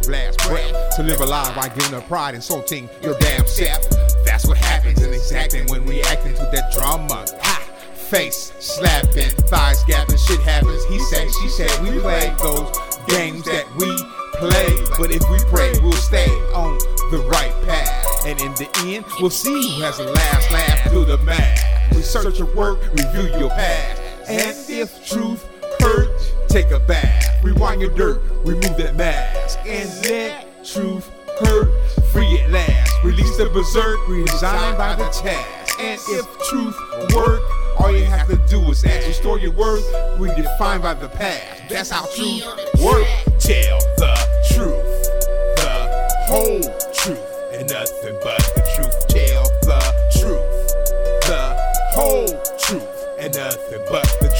last breath? To live alive by giving up pride, insulting your damn self. That's what happens in exacting when we acting to that drama. Ha! Face slapping, thighs gapping, shit happens. He said, she said, we play those games that we play. But if we pray, we'll stay on the right path. And in the end, we'll see who has the last laugh through the math. Research your work, review your past. And if truth hurts, take a bath. Rewind your dirt, remove that mask. And let truth hurt, free at last. Release the berserk, resigned by the task. And if truth work, all you have to do is ask. Restore your worth, redefined by the past. That's how truth work. Tell the truth, the whole truth, and nothing but the truth. Tell the truth, the whole truth, and nothing but the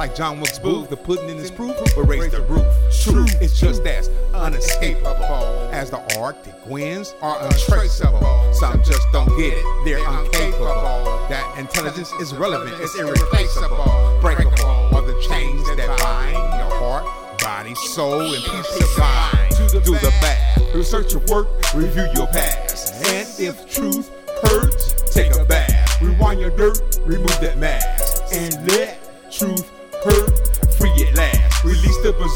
like John Wilkes Booth, the pudding in his proof, will raise the roof. Truth is just as unescapable as the Arctic winds are untraceable. Some just don't get it, they're incapable. That intelligence is relevant, it's irreplaceable. Breakable are the chains that bind your heart, body, soul, and peace of mind. Do the math, research your work, review your past. And if truth hurts, take a bath. Rewind your dirt, remove that mask. And let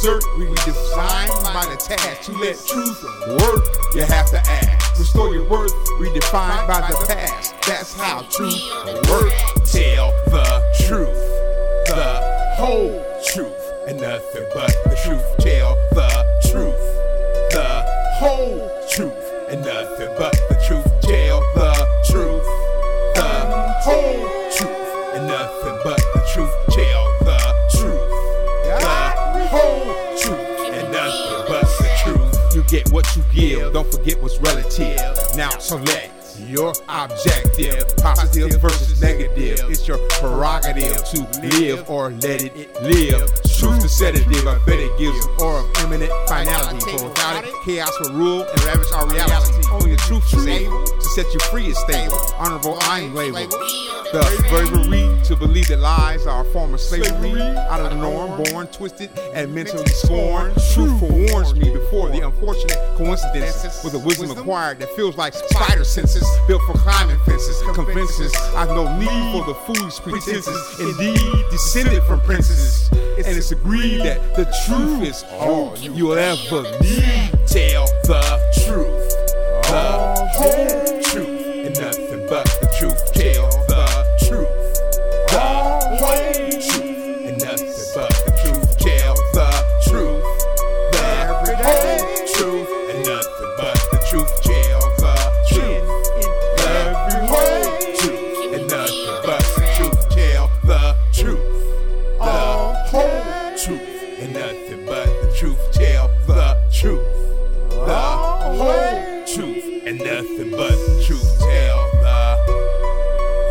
Berserk, redesign by the task. To let truth work, you have to ask. Restore your worth, redefined by the past. That's how truth works. Tell the truth, the whole truth, and nothing but the truth. Tell the truth, the whole truth, and nothing but don't forget what's relative. Now select your objective, positive versus negative. It's your prerogative to live or let it live. Truth to sedative, I bet it gives an aura of imminent finality. For without it, chaos will rule and ravage our reality. Only the truth is able to set you free is stable. Honorable I'm labeled. The bravery to believe that lies are a form of slavery, out of the norm, born twisted and mentally scorned. Truth forewarns me before the unfortunate coincidences with a wisdom acquired that feels like spider senses built for climbing fences. Convinces I've no need for the foolish pretenses. Indeed, descended from princes. And it's agreed that the truth is all you'll ever need. Tell the truth, and nothing but the truth. Tell the truth, the whole truth, and nothing but the truth. Tell the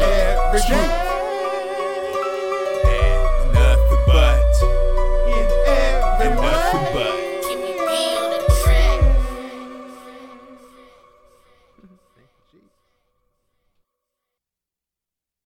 Every truth.